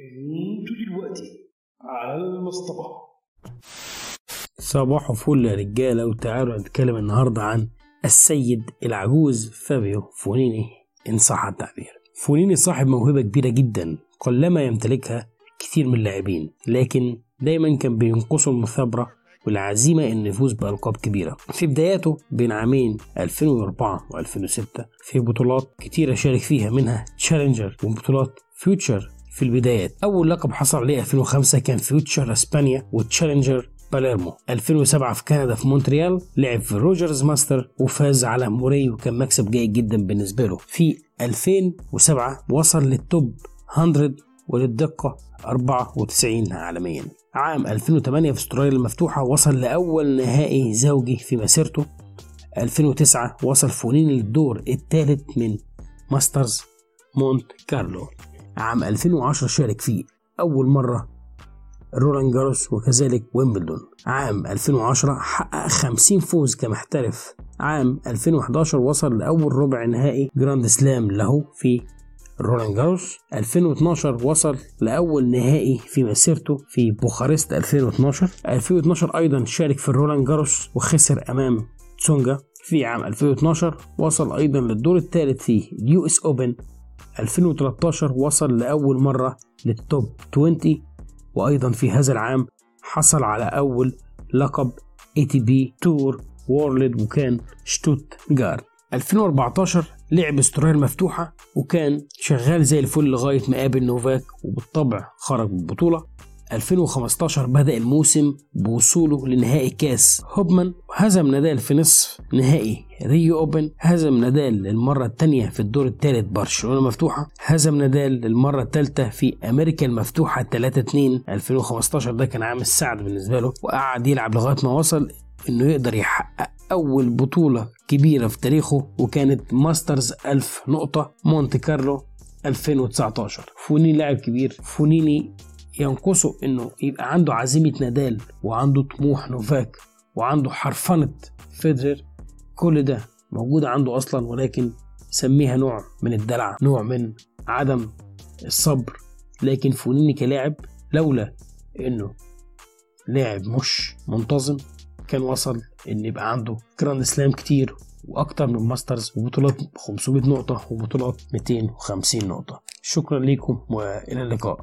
أنتوا دلوقتي على المصطبة. صباح فل يا رجالة وتعالوا نتكلم النهاردة عن السيد العجوز فابيو فونيني إن صح التعبير. فونيني صاحب موهبة كبيرة جدا قلما يمتلكها كثير من اللاعبين لكن دايما كان بينقصه المثابرة والعزيمة يفوز بألقاب كبيرة. في بداياته بين عامين 2004 و2006 في بطولات كتيرة شارك فيها منها Challenger وبطولات Future في البدايات. أول لقب حصل عليه 2005 كان Future إسبانيا و Challenger باليرمو. 2007 في كندا في مونتريال لعب في Rogers Master وفاز على موري وكان مكسب جيد جدا بالنسبة له. في 2007 وصل لل top 100 وللدقة 94 عالميا. عام 2008 في استراليا المفتوحة وصل لأول نهائي زوجي في مسيرته. 2009 وصل فونيني للدور الثالث من Masters مونت كارلو. عام 2010 شارك فيه. أول مرة رولان جاروس وكذلك ويمبلدون. عام 2010 حقق 50 فوز كمحترف. عام 2011 وصل لأول ربع نهائي Grand Slam له في رولان جاروس. 2012 وصل لأول نهائي في مسيرته في بوخارست. 2012 2012 أيضا شارك في الرولان جاروس وخسر أمام تسونجا. في عام 2012 وصل أيضا للدور الثالث في ال US Open. 2013 وصل لأول مرة لل top 20 وأيضا في هذا العام حصل على أول لقب ATP Tour World وكان شتوتجارت 2014 لعب استراليا المفتوحة وكان شغال زي الفل لغاية ما قابل نوفاك وبالطبع خرج من البطولة. 2015 بدأ الموسم بوصوله لنهائي كاس هوبمان وهزم نادال في نصف نهائي ريو Open هزم نادال للمرة الثانية في الدور الثالث برشلونة مفتوحة هزم نادال للمرة الثالثة في أمريكا المفتوحة 3 2 2015 ده كان عام السعد بالنسبة له وقعد يلعب لغاية ما وصل إنه يقدر يحقق أول بطولة كبيرة في تاريخه وكانت Masters 1000 نقطة مونت كارلو 2019 فونيني لاعب كبير فونيني ينقصه إنه يبقى عنده عزيمة نادال وعنده طموح نوفاك وعنده حرفنة فيدرر كل ده موجود عنده أصلا ولكن سميها نوع من الدلع نوع من عدم الصبر. لكن فونيني كلاعب لولا إنه لاعب مش منتظم كان وصل إن يبقى عنده Grand Slam كتير وأكتر من Masters وبطولات 500 نقطة وبطولات 250 نقطة. شكرا لكم وإلى اللقاء.